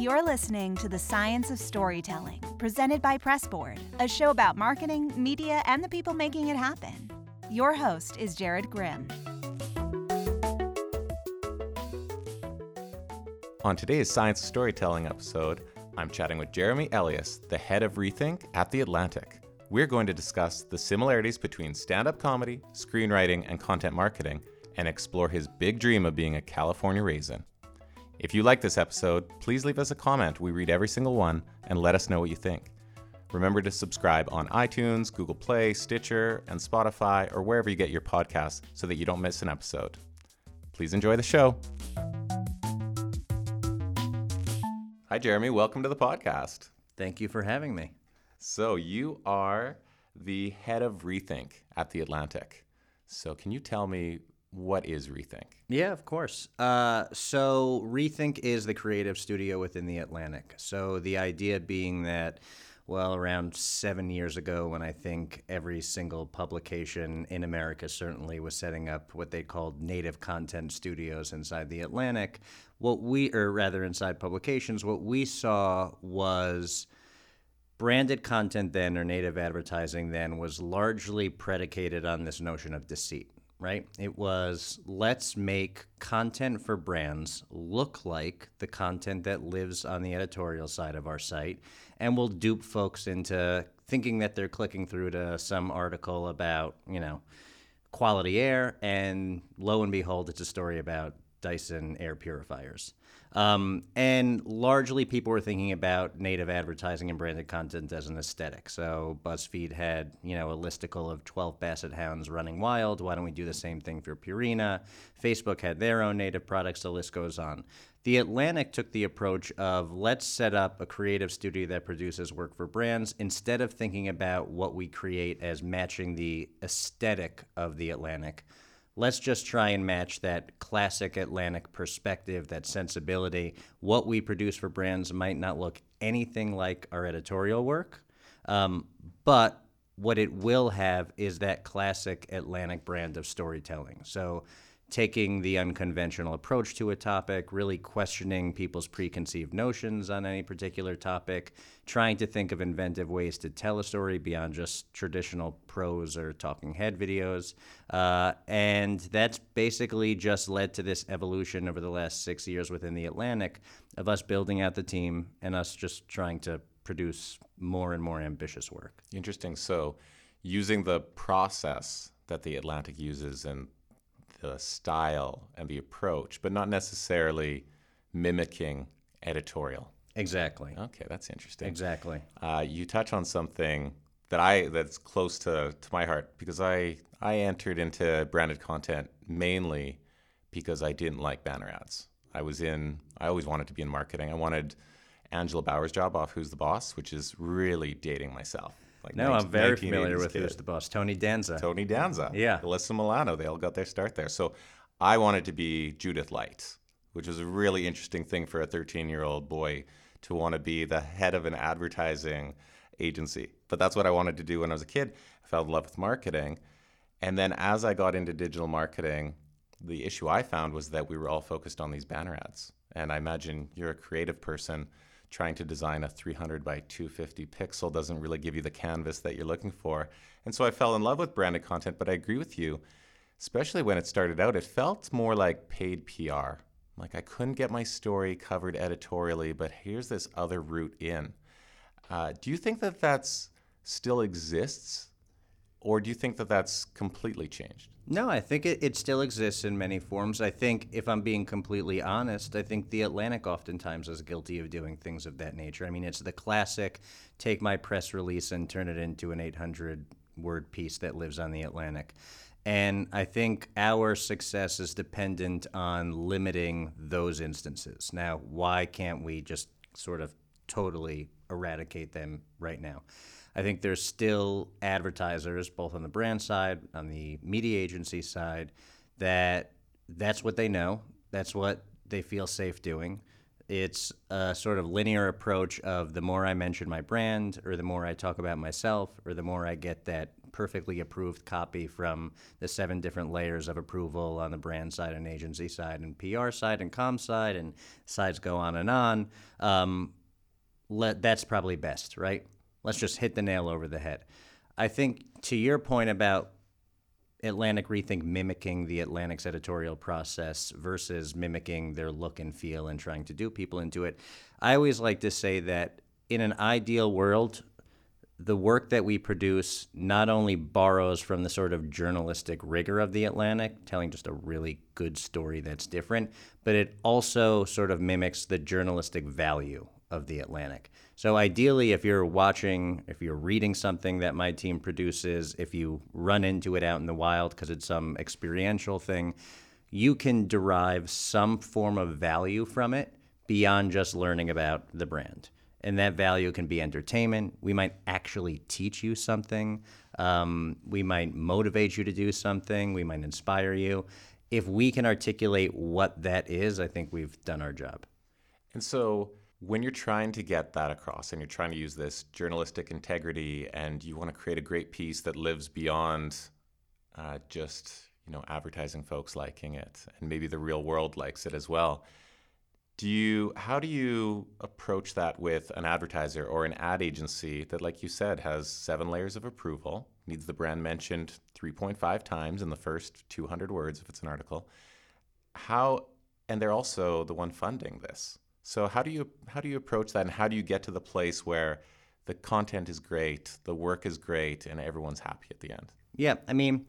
You're listening to The Science of Storytelling, presented by Pressboard, a show about marketing, media, and the people making it happen. Your host is Jerrid Grimm. On today's Science of Storytelling episode, I'm chatting with Jeremy Elias, the head of Rethink at The Atlantic. We're going to discuss the similarities between stand up comedy, screenwriting, and content marketing, and explore his big dream of being a California raisin. If you like this episode, please leave us a comment. We read every single one and let us know what you think. Remember to subscribe on iTunes, Google Play, Stitcher, and Spotify, or wherever you get your podcasts so that you don't miss an episode. Please enjoy the show. Hi, Jeremy. Welcome to the podcast. Thank you for having me. So, you are the head of Rethink at The Atlantic. So, can you tell me what is Rethink? Yeah, of course. Uh, so, Rethink is the creative studio within the Atlantic. So, the idea being that, well, around seven years ago, when I think every single publication in America certainly was setting up what they called native content studios inside the Atlantic, what we, or rather inside publications, what we saw was branded content then or native advertising then was largely predicated on this notion of deceit right? It was let's make content for brands look like the content that lives on the editorial side of our site, and we'll dupe folks into thinking that they're clicking through to some article about, you know, quality air, and lo and behold, it's a story about Dyson air purifiers. Um, and largely, people were thinking about native advertising and branded content as an aesthetic. So BuzzFeed had, you know, a listicle of 12 basset hounds running wild. Why don't we do the same thing for Purina? Facebook had their own native products. The list goes on. The Atlantic took the approach of let's set up a creative studio that produces work for brands instead of thinking about what we create as matching the aesthetic of the Atlantic let's just try and match that classic Atlantic perspective, that sensibility. What we produce for brands might not look anything like our editorial work, um, but what it will have is that classic Atlantic brand of storytelling. So taking the unconventional approach to a topic, really questioning people's preconceived notions on any particular topic, trying to think of inventive ways to tell a story beyond just traditional prose or talking head videos. Uh, and that's basically just led to this evolution over the last six years within the Atlantic of us building out the team and us just trying to produce more and more ambitious work. Interesting. So, using the process that the Atlantic uses and the style and the approach, but not necessarily mimicking editorial. Exactly. Okay, that's interesting. Exactly. Uh, you touch on something that I that's close to, to my heart because I I entered into branded content mainly because I didn't like banner ads. I was in I always wanted to be in marketing. I wanted Angela Bower's job off Who's the Boss, which is really dating myself. Like no, 19, I'm very familiar with kid. who's the boss. Tony Danza. Tony Danza. Yeah. Alyssa Milano. They all got their start there. So I wanted to be Judith Light, which was a really interesting thing for a 13 year old boy to want to be the head of an advertising agency. But that's what I wanted to do when I was a kid. I fell in love with marketing. And then as I got into digital marketing, the issue I found was that we were all focused on these banner ads. And I imagine you're a creative person trying to design a 300 by 250 pixel doesn't really give you the canvas that you're looking for. And so I fell in love with branded content, but I agree with you, especially when it started out, it felt more like paid PR. Like I couldn't get my story covered editorially, but here's this other route in. Uh, do you think that that's still exists or do you think that that's completely changed? No, I think it, it still exists in many forms. I think, if I'm being completely honest, I think The Atlantic oftentimes is guilty of doing things of that nature. I mean, it's the classic take my press release and turn it into an 800 word piece that lives on The Atlantic. And I think our success is dependent on limiting those instances. Now, why can't we just sort of totally eradicate them right now? I think there's still advertisers, both on the brand side, on the media agency side, that that's what they know. That's what they feel safe doing. It's a sort of linear approach of the more I mention my brand, or the more I talk about myself, or the more I get that perfectly approved copy from the seven different layers of approval on the brand side and agency side and PR side and com side and sides go on and on. Um, let, that's probably best, right? Let's just hit the nail over the head. I think to your point about Atlantic Rethink mimicking the Atlantic's editorial process versus mimicking their look and feel and trying to do people into it, I always like to say that in an ideal world, the work that we produce not only borrows from the sort of journalistic rigor of the Atlantic, telling just a really good story that's different, but it also sort of mimics the journalistic value of the Atlantic. So ideally, if you're watching, if you're reading something that my team produces, if you run into it out in the wild because it's some experiential thing, you can derive some form of value from it beyond just learning about the brand. And that value can be entertainment. We might actually teach you something. Um, we might motivate you to do something. We might inspire you. If we can articulate what that is, I think we've done our job. And so, when you're trying to get that across and you're trying to use this journalistic integrity and you want to create a great piece that lives beyond uh, just you know advertising folks liking it and maybe the real world likes it as well do you how do you approach that with an advertiser or an ad agency that like you said has seven layers of approval needs the brand mentioned 3.5 times in the first 200 words if it's an article? How and they're also the one funding this so how do you how do you approach that, and how do you get to the place where the content is great, the work is great, and everyone's happy at the end? Yeah, I mean,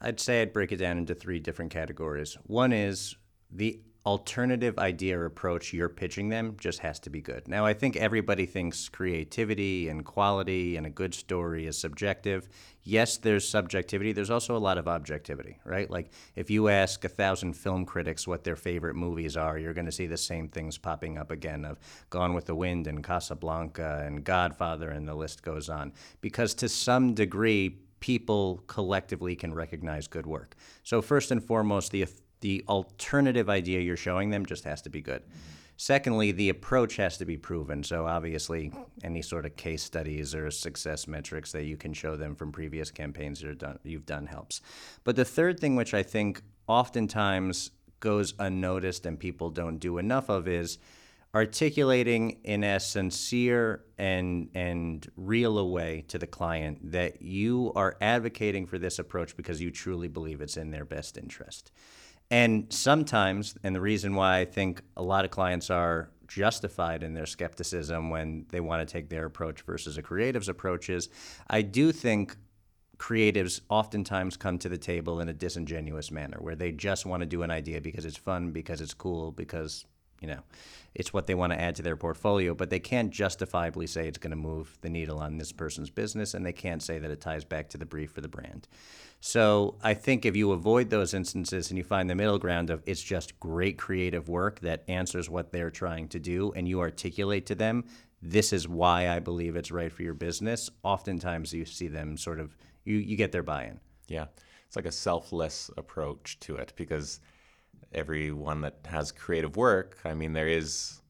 I'd say I'd break it down into three different categories. One is the alternative idea or approach you're pitching them just has to be good. Now, I think everybody thinks creativity and quality and a good story is subjective. Yes, there's subjectivity. There's also a lot of objectivity, right? Like if you ask a thousand film critics what their favorite movies are, you're going to see the same things popping up again of Gone with the Wind and Casablanca and Godfather, and the list goes on. Because to some degree, people collectively can recognize good work. So, first and foremost, the the alternative idea you're showing them just has to be good. Secondly, the approach has to be proven. So, obviously, any sort of case studies or success metrics that you can show them from previous campaigns you've done, helps. But the third thing, which I think oftentimes goes unnoticed and people don't do enough of, is articulating in a sincere and and real a way to the client that you are advocating for this approach because you truly believe it's in their best interest. And sometimes, and the reason why I think a lot of clients are justified in their skepticism when they want to take their approach versus a creative's approach is I do think creatives oftentimes come to the table in a disingenuous manner where they just want to do an idea because it's fun, because it's cool, because you know, it's what they want to add to their portfolio, but they can't justifiably say it's going to move the needle on this person's business, and they can't say that it ties back to the brief for the brand. So I think if you avoid those instances and you find the middle ground of it's just great creative work that answers what they're trying to do, and you articulate to them, this is why I believe it's right for your business, oftentimes you see them sort of, you, you get their buy in. Yeah. It's like a selfless approach to it because everyone that has creative work, I mean, there is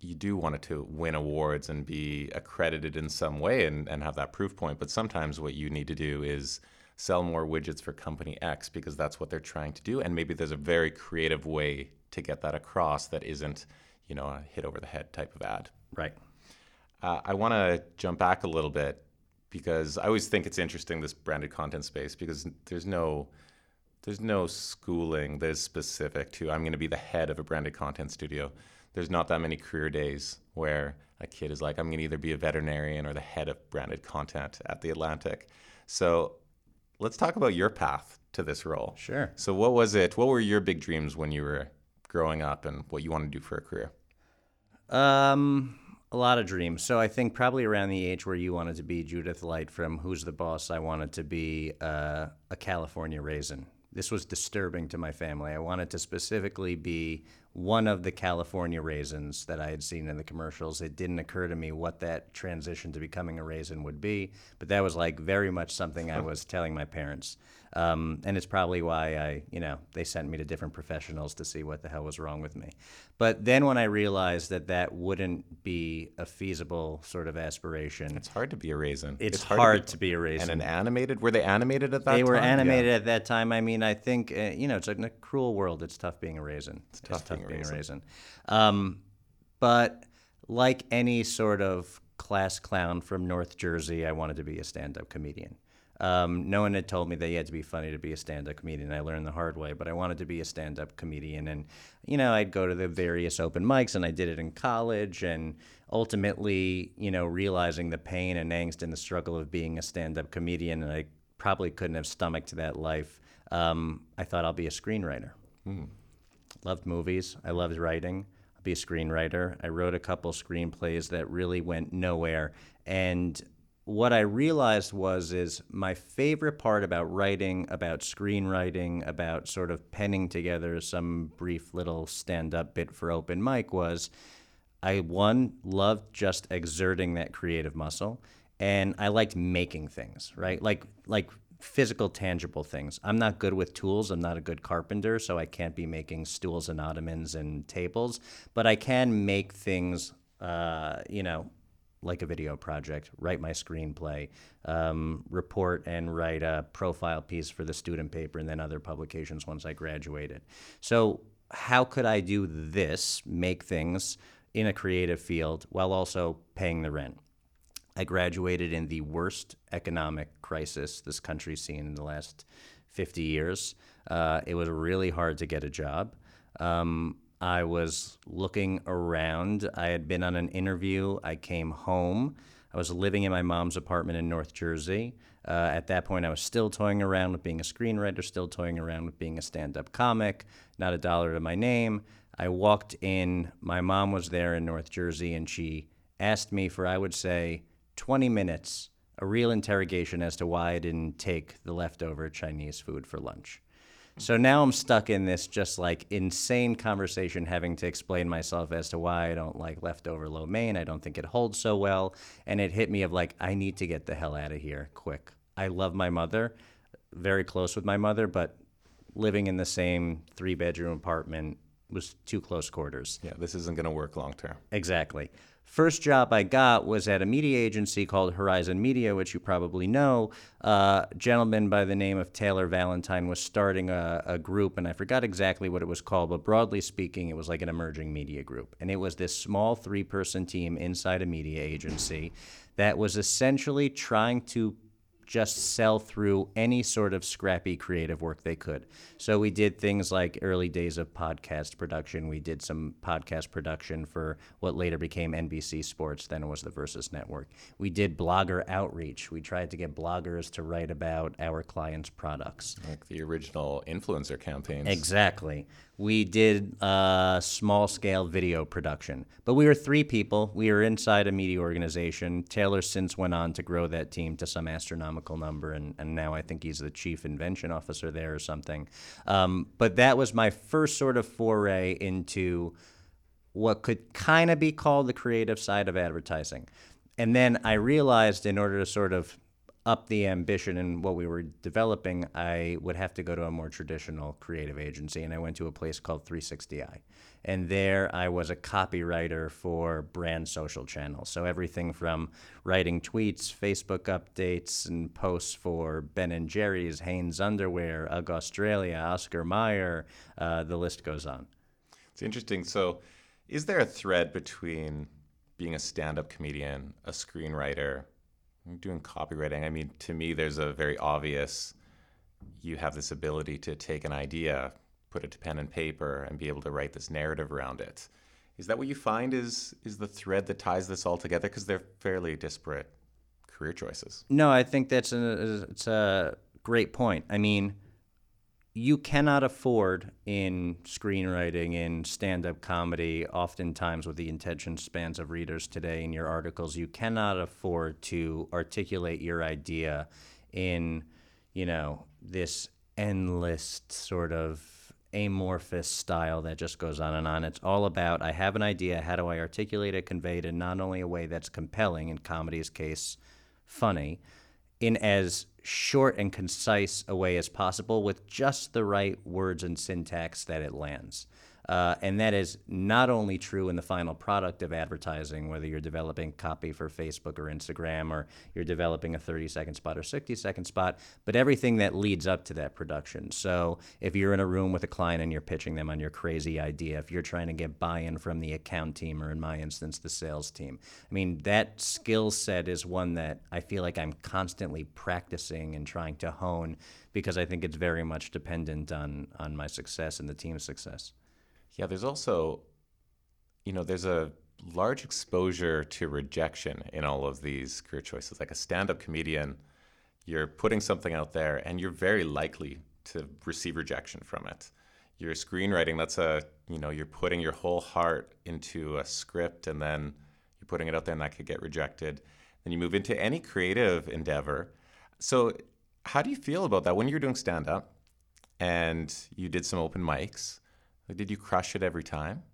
you do want it to win awards and be accredited in some way and, and have that proof point. But sometimes what you need to do is sell more widgets for company X because that's what they're trying to do. And maybe there's a very creative way to get that across that isn't, you know, a hit over the head type of ad. Right. Uh, I want to jump back a little bit because I always think it's interesting this branded content space because there's no there's no schooling that is specific to I'm going to be the head of a branded content studio. There's not that many career days where a kid is like, I'm going to either be a veterinarian or the head of branded content at the Atlantic. So let's talk about your path to this role. Sure. So what was it? What were your big dreams when you were growing up and what you wanted to do for a career? Um, a lot of dreams. So I think probably around the age where you wanted to be Judith Light from Who's the Boss, I wanted to be uh, a California raisin this was disturbing to my family. I wanted to specifically be one of the California raisins that I had seen in the commercials. It didn't occur to me what that transition to becoming a raisin would be, but that was like very much something I was telling my parents. Um, and it's probably why I, you know, they sent me to different professionals to see what the hell was wrong with me. But then when I realized that that wouldn't be a feasible sort of aspiration, It's hard to be a raisin. it's, hard, hard, to, to be a raisin. And an animated? Were they animated at that time? they time? were Yeah. animated at that time. I mean, I think uh, you know it's in a cruel world. It's tough being a raisin. It's tough being a raisin. Um, but like any sort of class clown from North Jersey, I wanted to be a stand-up comedian. Um, no one had told me that you had to be funny to be a stand-up comedian. I learned the hard way, but I wanted to be a stand-up comedian, and you know, I'd go to the various open mics, and I did it in college, and ultimately, you know, realizing the pain and angst and the struggle of being a stand-up comedian, and I probably couldn't have stomached that life. Um, I thought I'll be a screenwriter. Loved movies. I loved writing. I'll be a screenwriter. I wrote a couple screenplays that really went nowhere. And what I realized was is my favorite part about writing, about screenwriting, about sort of penning together some brief little stand-up bit for open mic was I one loved just exerting that creative muscle, and I liked making things, right? Like like physical, tangible things. I'm not good with tools. I'm not a good carpenter, so I can't be making stools and ottomans and tables. But I can make things, uh, you know, like a video project, write my screenplay, um, report and write a profile piece for the student paper, and then other publications once I graduated. So, how could I do this, make things in a creative field while also paying the rent? I graduated in the worst economic crisis this country's seen in the last 50 years. Uh, it was really hard to get a job. Um, I was looking around. I had been on an interview. I came home. I was living in my mom's apartment in North Jersey. Uh, at that point, I was still toying around with being a screenwriter, still toying around with being a stand up comic, not a dollar to my name. I walked in. My mom was there in North Jersey, and she asked me for, I would say, 20 minutes, a real interrogation as to why I didn't take the leftover Chinese food for lunch. So now I'm stuck in this just like insane conversation having to explain myself as to why I don't like leftover lo mein. I don't think it holds so well. And it hit me of like, I need to get the hell out of here quick. I love my mother, very close with my mother, but living in the same three bedroom apartment was too close quarters. Yeah, this isn't going to work long term. Exactly. First job I got was at a media agency called Horizon Media, which you probably know. Uh, a gentleman by the name of Taylor Valentine was starting a, a group, and I forgot exactly what it was called, but broadly speaking, it was like an emerging media group. And it was this small three person team inside a media agency that was essentially trying to just sell through any sort of scrappy creative work they could. So we did things like early days of podcast production. We did some podcast production for what later became NBC Sports, then it was the Versus Network. We did blogger outreach. We tried to get bloggers to write about our clients' products. Like the original influencer campaigns. Exactly. We did uh, small scale video production, but we were three people. We were inside a media organization. Taylor since went on to grow that team to some astronomical number, and, and now I think he's the chief invention officer there or something. Um, but that was my first sort of foray into what could kind of be called the creative side of advertising. And then I realized in order to sort of up the ambition in what we were developing, I would have to go to a more traditional creative agency. And I went to a place called 360i. And there I was a copywriter for brand social channels. So everything from writing tweets, Facebook updates, and posts for Ben and Jerry's, Hanes Underwear, UGG Australia, Oscar Mayer, uh, the list goes on. It's interesting. So, is there a thread between being a stand up comedian, a screenwriter, doing copywriting? I mean, to me, there's a very obvious you have this ability to take an idea, put it to pen and paper, and be able to write this narrative around it. Is that what you find is is the thread that ties this all together? Because they're fairly disparate career choices. No, I think that's a, it's a great point. I mean, you cannot afford in screenwriting, in stand up comedy, oftentimes with the attention spans of readers today in your articles, you cannot afford to articulate your idea in, you know, this endless sort of amorphous style that just goes on and on. It's all about I have an idea, how do I articulate it, convey it in not only a way that's compelling, in comedy's case, funny, in as short and concise a way as possible with just the right words and syntax that it lands. Uh, and that is not only true in the final product of advertising, whether you're developing copy for Facebook or Instagram, or you're developing a 30 second spot or 60 second spot, but everything that leads up to that production. So if you're in a room with a client and you're pitching them on your crazy idea, if you're trying to get buy in from the account team, or in my instance, the sales team, I mean, that skill set is one that I feel like I'm constantly practicing and trying to hone because I think it's very much dependent on, on my success and the team's success. Yeah, there's also, you know, there's a large exposure to rejection in all of these career choices. Like a stand up comedian, you're putting something out there and you're very likely to receive rejection from it. Your screenwriting, that's a, you know, you're putting your whole heart into a script and then you're putting it out there and that could get rejected. Then you move into any creative endeavor. So, how do you feel about that when you're doing stand up and you did some open mics? Like, did you crush it every time,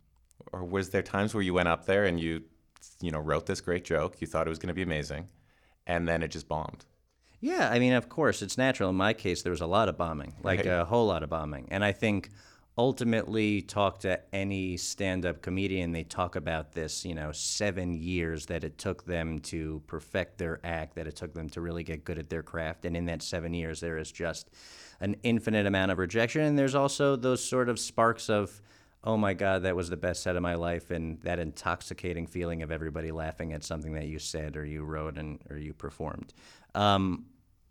or was there times where you went up there and you, you know, wrote this great joke, you thought it was going to be amazing, and then it just bombed? Yeah, I mean, of course, it's natural. In my case, there was a lot of bombing, like right. a whole lot of bombing, and I think ultimately talk to any stand-up comedian they talk about this you know seven years that it took them to perfect their act that it took them to really get good at their craft and in that seven years there is just an infinite amount of rejection. And there's also those sort of sparks of, oh my God, that was the best set of my life, and that intoxicating feeling of everybody laughing at something that you said or you wrote and or you performed. Um,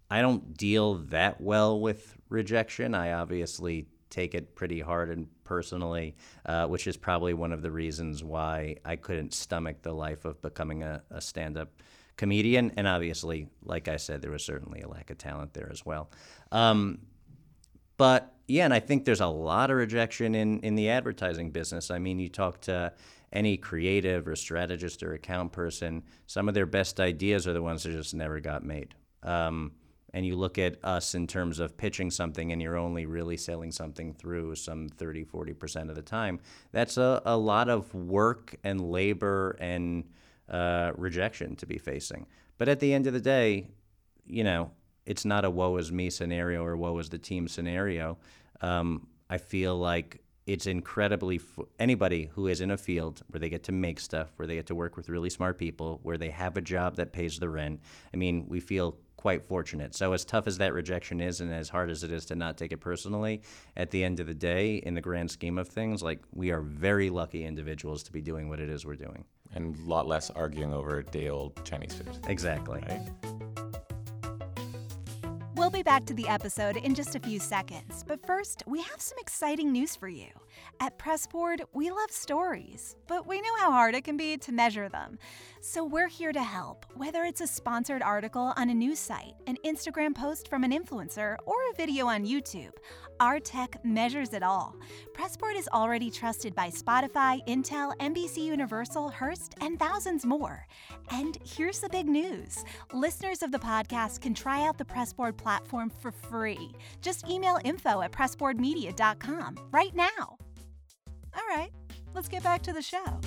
I don't deal that well with rejection. I obviously take it pretty hard and personally, uh, which is probably one of the reasons why I couldn't stomach the life of becoming a, a stand up comedian. And obviously, like I said, there was certainly a lack of talent there as well. Um, but yeah, and I think there's a lot of rejection in, in the advertising business. I mean, you talk to any creative or strategist or account person, some of their best ideas are the ones that just never got made. Um, and you look at us in terms of pitching something and you're only really selling something through some 30, 40% of the time, that's a, a lot of work and labor and uh, rejection to be facing. But at the end of the day, you know, it's not a woe is me scenario or woe is the team scenario. Um, I feel like it's incredibly f- anybody who is in a field where they get to make stuff, where they get to work with really smart people, where they have a job that pays the rent. I mean, we feel quite fortunate. So as tough as that rejection is, and as hard as it is to not take it personally, at the end of the day, in the grand scheme of things, like we are very lucky individuals to be doing what it is we're doing. And a lot less arguing over day old Chinese food. Exactly. Right? We'll be back to the episode in just a few seconds, but first, we have some exciting news for you. At Pressboard, we love stories, but we know how hard it can be to measure them. So we're here to help, whether it's a sponsored article on a news site, an Instagram post from an influencer, or a video on YouTube. Our tech measures it all. Pressboard is already trusted by Spotify, Intel, NBC Universal, Hearst, and thousands more. And here's the big news listeners of the podcast can try out the Pressboard platform for free. Just email info at pressboardmedia.com right now. All right, let's get back to the show.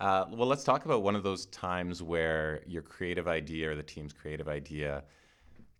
Uh, well, let's talk about one of those times where your creative idea or the team's creative idea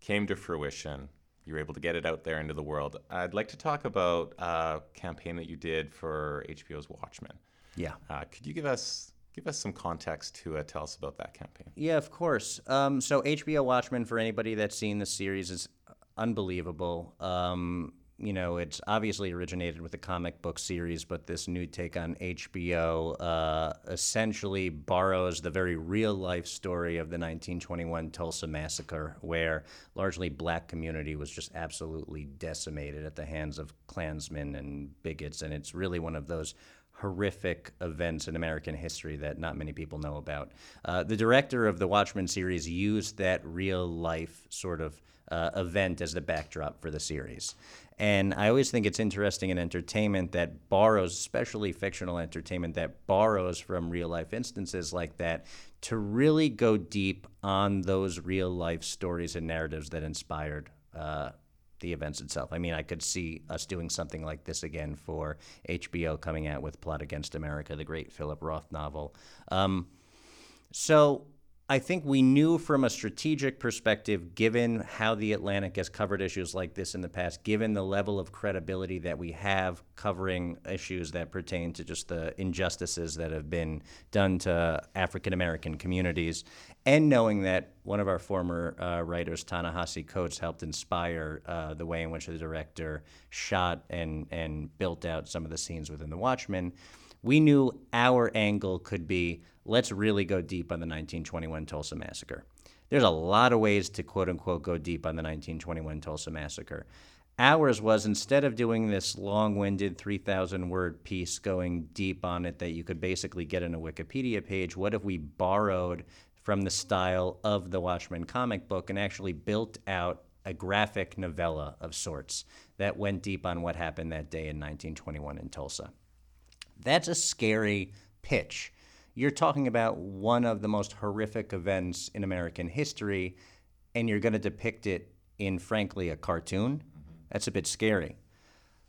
came to fruition. You were able to get it out there into the world. I'd like to talk about a campaign that you did for HBO's Watchmen. Yeah. Uh, could you give us give us some context to uh, tell us about that campaign? Yeah, of course. Um, so HBO Watchmen, for anybody that's seen the series, is unbelievable. Um, you know, it's obviously originated with the comic book series, but this new take on HBO uh, essentially borrows the very real life story of the 1921 Tulsa massacre, where largely black community was just absolutely decimated at the hands of Klansmen and bigots, and it's really one of those horrific events in American history that not many people know about. Uh, the director of the Watchmen series used that real life sort of uh, event as the backdrop for the series. And I always think it's interesting in entertainment that borrows, especially fictional entertainment, that borrows from real life instances like that to really go deep on those real life stories and narratives that inspired uh, the events itself. I mean, I could see us doing something like this again for HBO coming out with Plot Against America, the great Philip Roth novel. Um, so I think we knew from a strategic perspective, given how the Atlantic has covered issues like this in the past, given the level of credibility that we have covering issues that pertain to just the injustices that have been done to African American communities, and knowing that one of our former uh, writers, Ta-Nehisi Coates, helped inspire uh, the way in which the director shot and, and built out some of the scenes within The Watchmen we knew our angle could be let's really go deep on the 1921 Tulsa Massacre. There's a lot of ways to quote unquote go deep on the 1921 Tulsa Massacre. Ours was instead of doing this long winded 3,000 word piece going deep on it that you could basically get in a Wikipedia page, what if we borrowed from the style of the Watchmen comic book and actually built out a graphic novella of sorts that went deep on what happened that day in 1921 in Tulsa? That's a scary pitch. You're talking about one of the most horrific events in American history, and you're going to depict it in, frankly, a cartoon. Mm-hmm. That's a bit scary.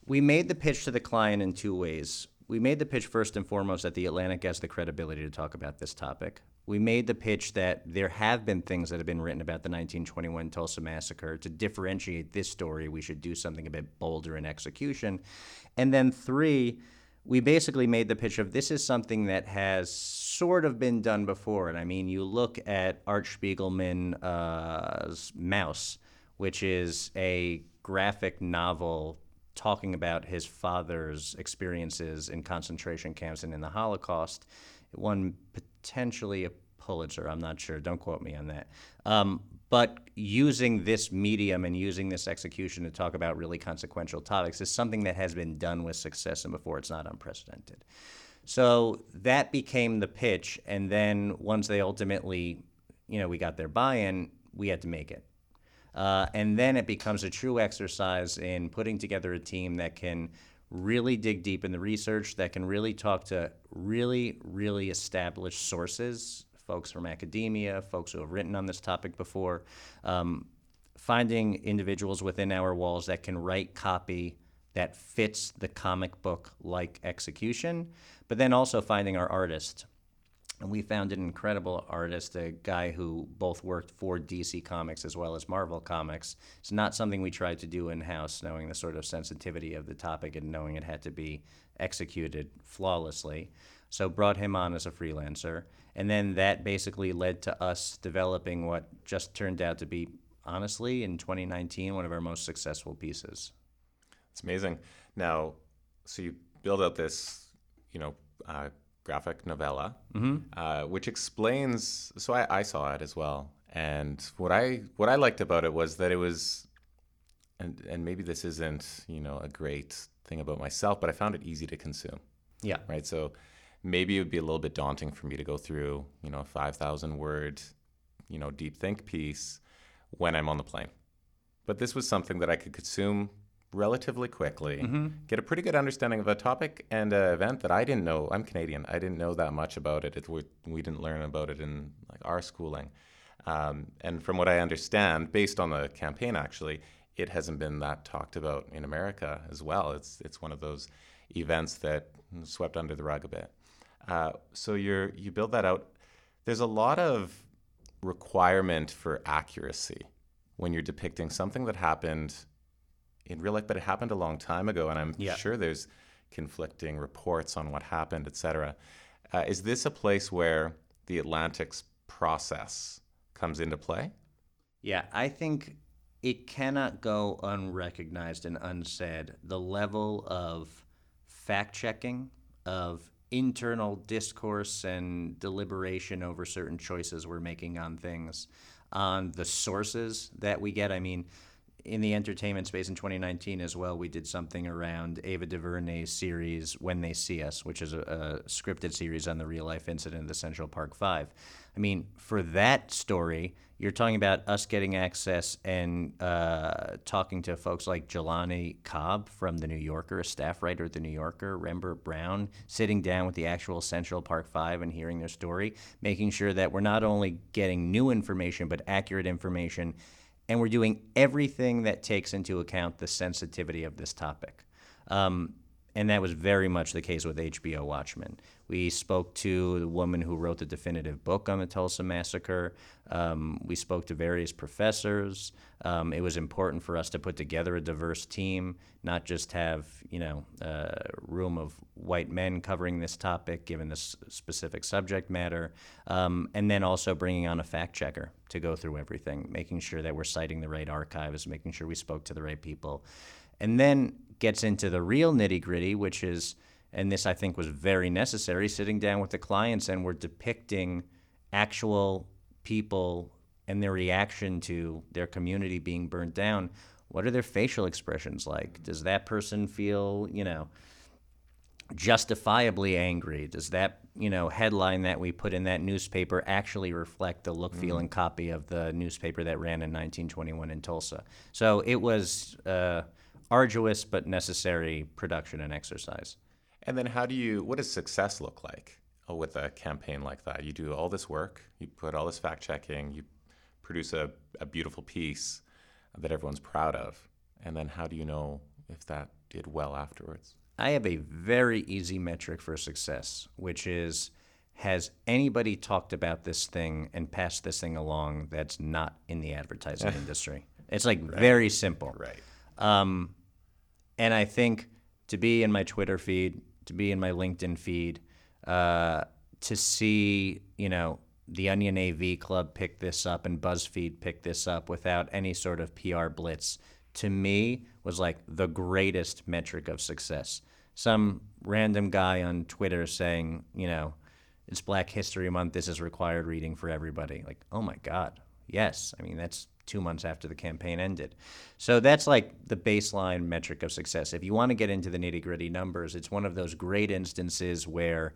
We made the pitch to the client in two ways. We made the pitch first and foremost that the Atlantic has the credibility to talk about this topic. We made the pitch that there have been things that have been written about the 1921 Tulsa Massacre. To differentiate this story, we should do something a bit bolder in execution. And then, three, we basically made the pitch of this is something that has sort of been done before. And I mean, you look at Art Spiegelman's uh, Maus, which is a graphic novel talking about his father's experiences in concentration camps and in the Holocaust. Won potentially a Pulitzer. I'm not sure. Don't quote me on that. Um, but using this medium and using this execution to talk about really consequential topics is something that has been done with success and before it's not unprecedented. So that became the pitch, and then once they ultimately, you know, we got their buy-in, we had to make it. Uh, and then it becomes a true exercise in putting together a team that can really dig deep in the research, that can really talk to really, really established sources folks from academia, folks who have written on this topic before, um, finding individuals within our walls that can write copy that fits the comic book like execution, but then also finding our artist. And we found an incredible artist, a guy who both worked for DC Comics as well as Marvel Comics. It's not something we tried to do in house, knowing the sort of sensitivity of the topic and knowing it had to be executed flawlessly. So brought him on as a freelancer, and then that basically led to us developing what just turned out to be, honestly, in 2019, one of our most successful pieces. It's amazing. Now, so you build out this, you know, uh, graphic novella, mm-hmm. uh, which explains. So I, I saw it as well, and what I what I liked about it was that it was, and and maybe this isn't you know a great thing about myself, but I found it easy to consume. Yeah. Right. So maybe it would be a little bit daunting for me to go through, you know, a 5,000 word, you know, deep think piece when I'm on the plane. But this was something that I could consume relatively quickly, mm-hmm. get a pretty good understanding of a topic and an event that I didn't know. I'm Canadian. I didn't know that much about it. it we, we didn't learn about it in like our schooling. Um, and from what I understand, based on the campaign, actually, it hasn't been that talked about in America as well. It's it's one of those events that swept under the rug a bit. Uh, so you're you build that out. There's a lot of requirement for accuracy when you're depicting something that happened in real life, but it happened a long time ago, and I'm yeah. sure there's conflicting reports on what happened, etc. Uh, is this a place where the Atlantic's process comes into play? Yeah, I think it cannot go unrecognized and unsaid. The level of fact checking, of internal discourse and deliberation over certain choices we're making on things, on the sources that we get. I mean, in the entertainment space in 2019 as well, we did something around Ava DuVernay's series When They See Us, which is a, a scripted series on the real life incident of the Central Park Five. I mean, for that story, you're talking about us getting access and uh, talking to folks like Jelani Cobb from The New Yorker, a staff writer at The New Yorker, Rembert Browne, sitting down with the actual Central Park Five and hearing their story, making sure that we're not only getting new information, but accurate information. And we're doing everything that takes into account the sensitivity of this topic. Um, and that was very much the case with HBO Watchmen. We spoke to the woman who wrote the definitive book on the Tulsa Massacre. Um, we spoke to various professors. Um, it was important for us to put together a diverse team, not just have you know a room of white men covering this topic, given this specific subject matter, um, and then also bringing on a fact checker to go through everything, making sure that we're citing the right archives, making sure we spoke to the right people, and then gets into the real nitty gritty, which is, and this I think was very necessary, sitting down with the clients and we're depicting actual people and their reaction to their community being burnt down. What are their facial expressions like? Does that person feel, you know, justifiably angry? Does that, you know, headline that we put in that newspaper actually reflect the look, feel, and copy of the newspaper that ran in 1921 in Tulsa? So it was. Uh, arduous but necessary production and exercise. And then, how do you? What does success look like uh, with a campaign like that? You do all this work, you put all this fact checking, you produce a, a beautiful piece that everyone's proud of, and then how do you know if that did well afterwards? I have a very easy metric for success, which is has anybody talked about this thing and passed this thing along that's not in the advertising industry? It's like right. very simple. Right. Um, and I think to be in my Twitter feed, to be in my LinkedIn feed, uh, to see, you know, the Onion AV Club pick this up and BuzzFeed pick this up without any sort of PR blitz, to me was like the greatest metric of success. Some random guy on Twitter saying, you know, it's Black History Month, this is required reading for everybody. Like, oh my God, yes. I mean, that's two months after the campaign ended. So that's like the baseline metric of success. If you want to get into the nitty gritty numbers, it's one of those great instances where,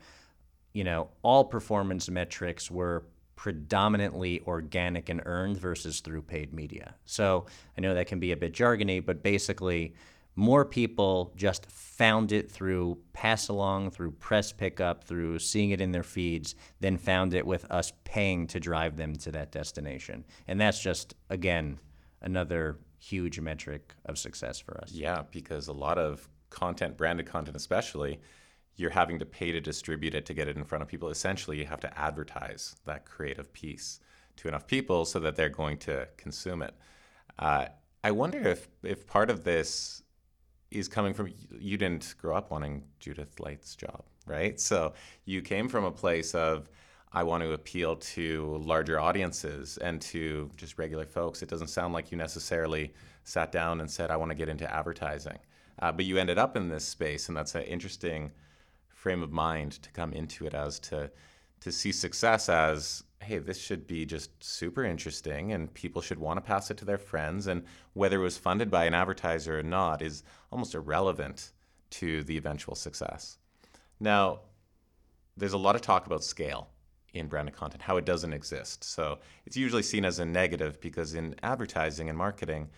you know, all performance metrics were predominantly organic and earned versus through paid media. So I know that can be a bit jargony, but basically, more people just found it through pass along, through press pickup, through seeing it in their feeds, than found it with us paying to drive them to that destination. And that's just, again, another huge metric of success for us. Yeah, because a lot of content, branded content especially, you're having to pay to distribute it to get it in front of people. Essentially, you have to advertise that creative piece to enough people so that they're going to consume it. Uh, I wonder if if part of this is coming from you didn't grow up wanting Judith Light's job, right? So you came from a place of I want to appeal to larger audiences and to just regular folks. It doesn't sound like you necessarily sat down and said I want to get into advertising, uh, but you ended up in this space, and that's an interesting frame of mind to come into it as to to see success as hey, this should be just super interesting and people should want to pass it to their friends. And whether it was funded by an advertiser or not is almost irrelevant to the eventual success. Now, there's a lot of talk about scale in branded content, how it doesn't exist. So it's usually seen as a negative because in advertising and marketing,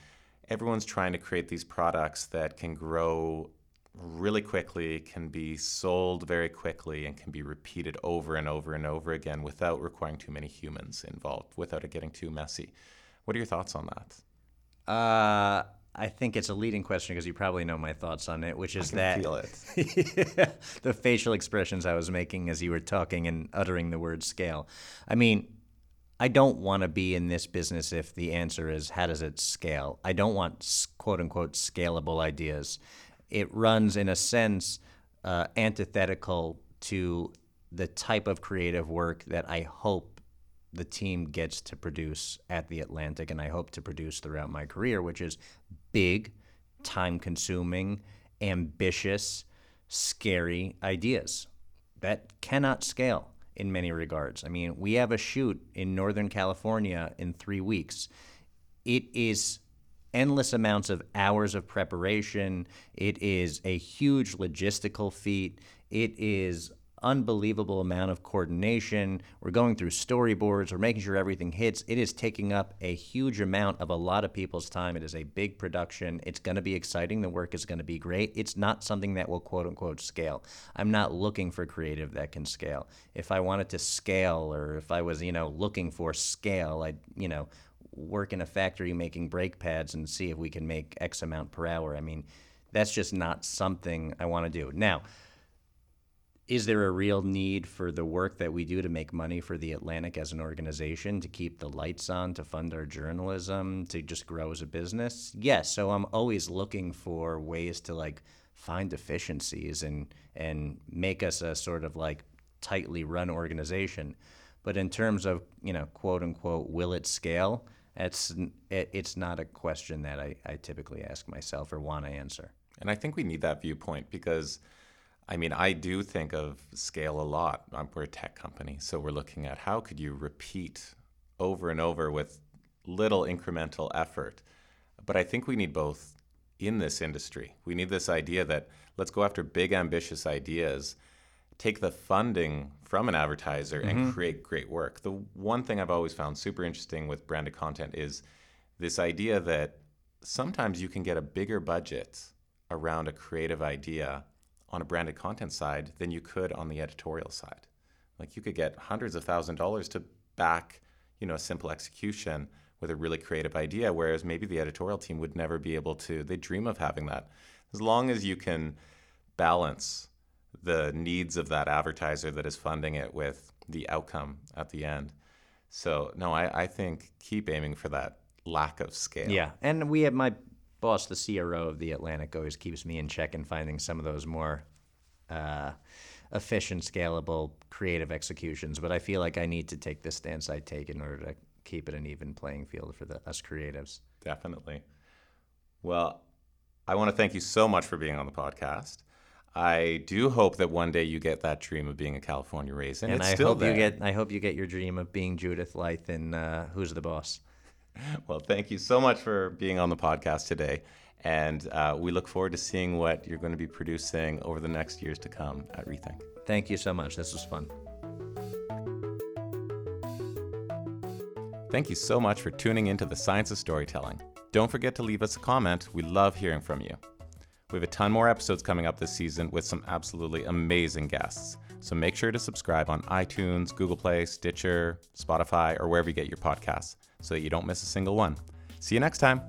everyone's trying to create these products that can grow really quickly, can be sold very quickly, and can be repeated over and over and over again without requiring too many humans involved, without it getting too messy. What are your thoughts on that? Uh, I think it's a leading question because you probably know my thoughts on it, which is that the facial expressions I was making as you were talking and uttering the word scale. I mean, I don't want to be in this business if the answer is how does it scale? I don't want quote unquote scalable ideas it runs in a sense uh, antithetical to the type of creative work that I hope the team gets to produce at the Atlantic and I hope to produce throughout my career, which is big, time consuming, ambitious, scary ideas that cannot scale in many regards. I mean, we have a shoot in Northern California in three weeks. It is endless amounts of hours of preparation. It is a huge logistical feat. It is unbelievable amount of coordination. We're going through storyboards. We're making sure everything hits. It is taking up a huge amount of a lot of people's time. It is a big production. It's going to be exciting. The work is going to be great. It's not something that will quote unquote scale. I'm not looking for creative that can scale. If I wanted to scale or if I was, you know, looking for scale, I'd, you know, work in a factory making brake pads and see if we can make X amount per hour. I mean, that's just not something I want to do. Now, is there a real need for the work that we do to make money for the Atlantic as an organization, to keep the lights on, to fund our journalism, to just grow as a business? Yes. So I'm always looking for ways to like find efficiencies and and make us a sort of like tightly run organization. But in terms of you know quote unquote will it scale? It's it, it's not a question that I, I typically ask myself or want to answer. And I think we need that viewpoint because I mean, I do think of scale a lot. Um, we're a tech company, so we're looking at how could you repeat over and over with little incremental effort. But I think we need both in this industry. We need this idea that let's go after big, ambitious ideas, take the funding from an advertiser, mm-hmm. and create great work. The one thing I've always found super interesting with branded content is this idea that sometimes you can get a bigger budget around a creative idea on a branded content side than you could on the editorial side. Like you could get hundreds of thousand dollars to back, you know, a simple execution with a really creative idea, whereas maybe the editorial team would never be able to. They dream of having that. As long as you can balance the needs of that advertiser that is funding it with the outcome at the end. So no, I, I think keep aiming for that lack of scale. Yeah, and we have my boss, the CRO of the Atlantic, always keeps me in check in finding some of those more uh, efficient, scalable, creative executions. But I feel like I need to take the stance I take in order to keep it an even playing field for the us creatives. Definitely. Well, I want to thank you so much for being on the podcast. I do hope that one day you get that dream of being a California raisin. And it's I still hope there. you get I hope you get your dream of being Judith Light in uh, Who's the Boss. Well, thank you so much for being on the podcast today. And uh, we look forward to seeing what you're going to be producing over the next years to come at Re:Think. Thank you so much. This was fun. Thank you so much for tuning into the Science of Storytelling. Don't forget to leave us a comment. We love hearing from you. We have a ton more episodes coming up this season with some absolutely amazing guests. So make sure to subscribe on iTunes, Google Play, Stitcher, Spotify, or wherever you get your podcasts so that you don't miss a single one. See you next time.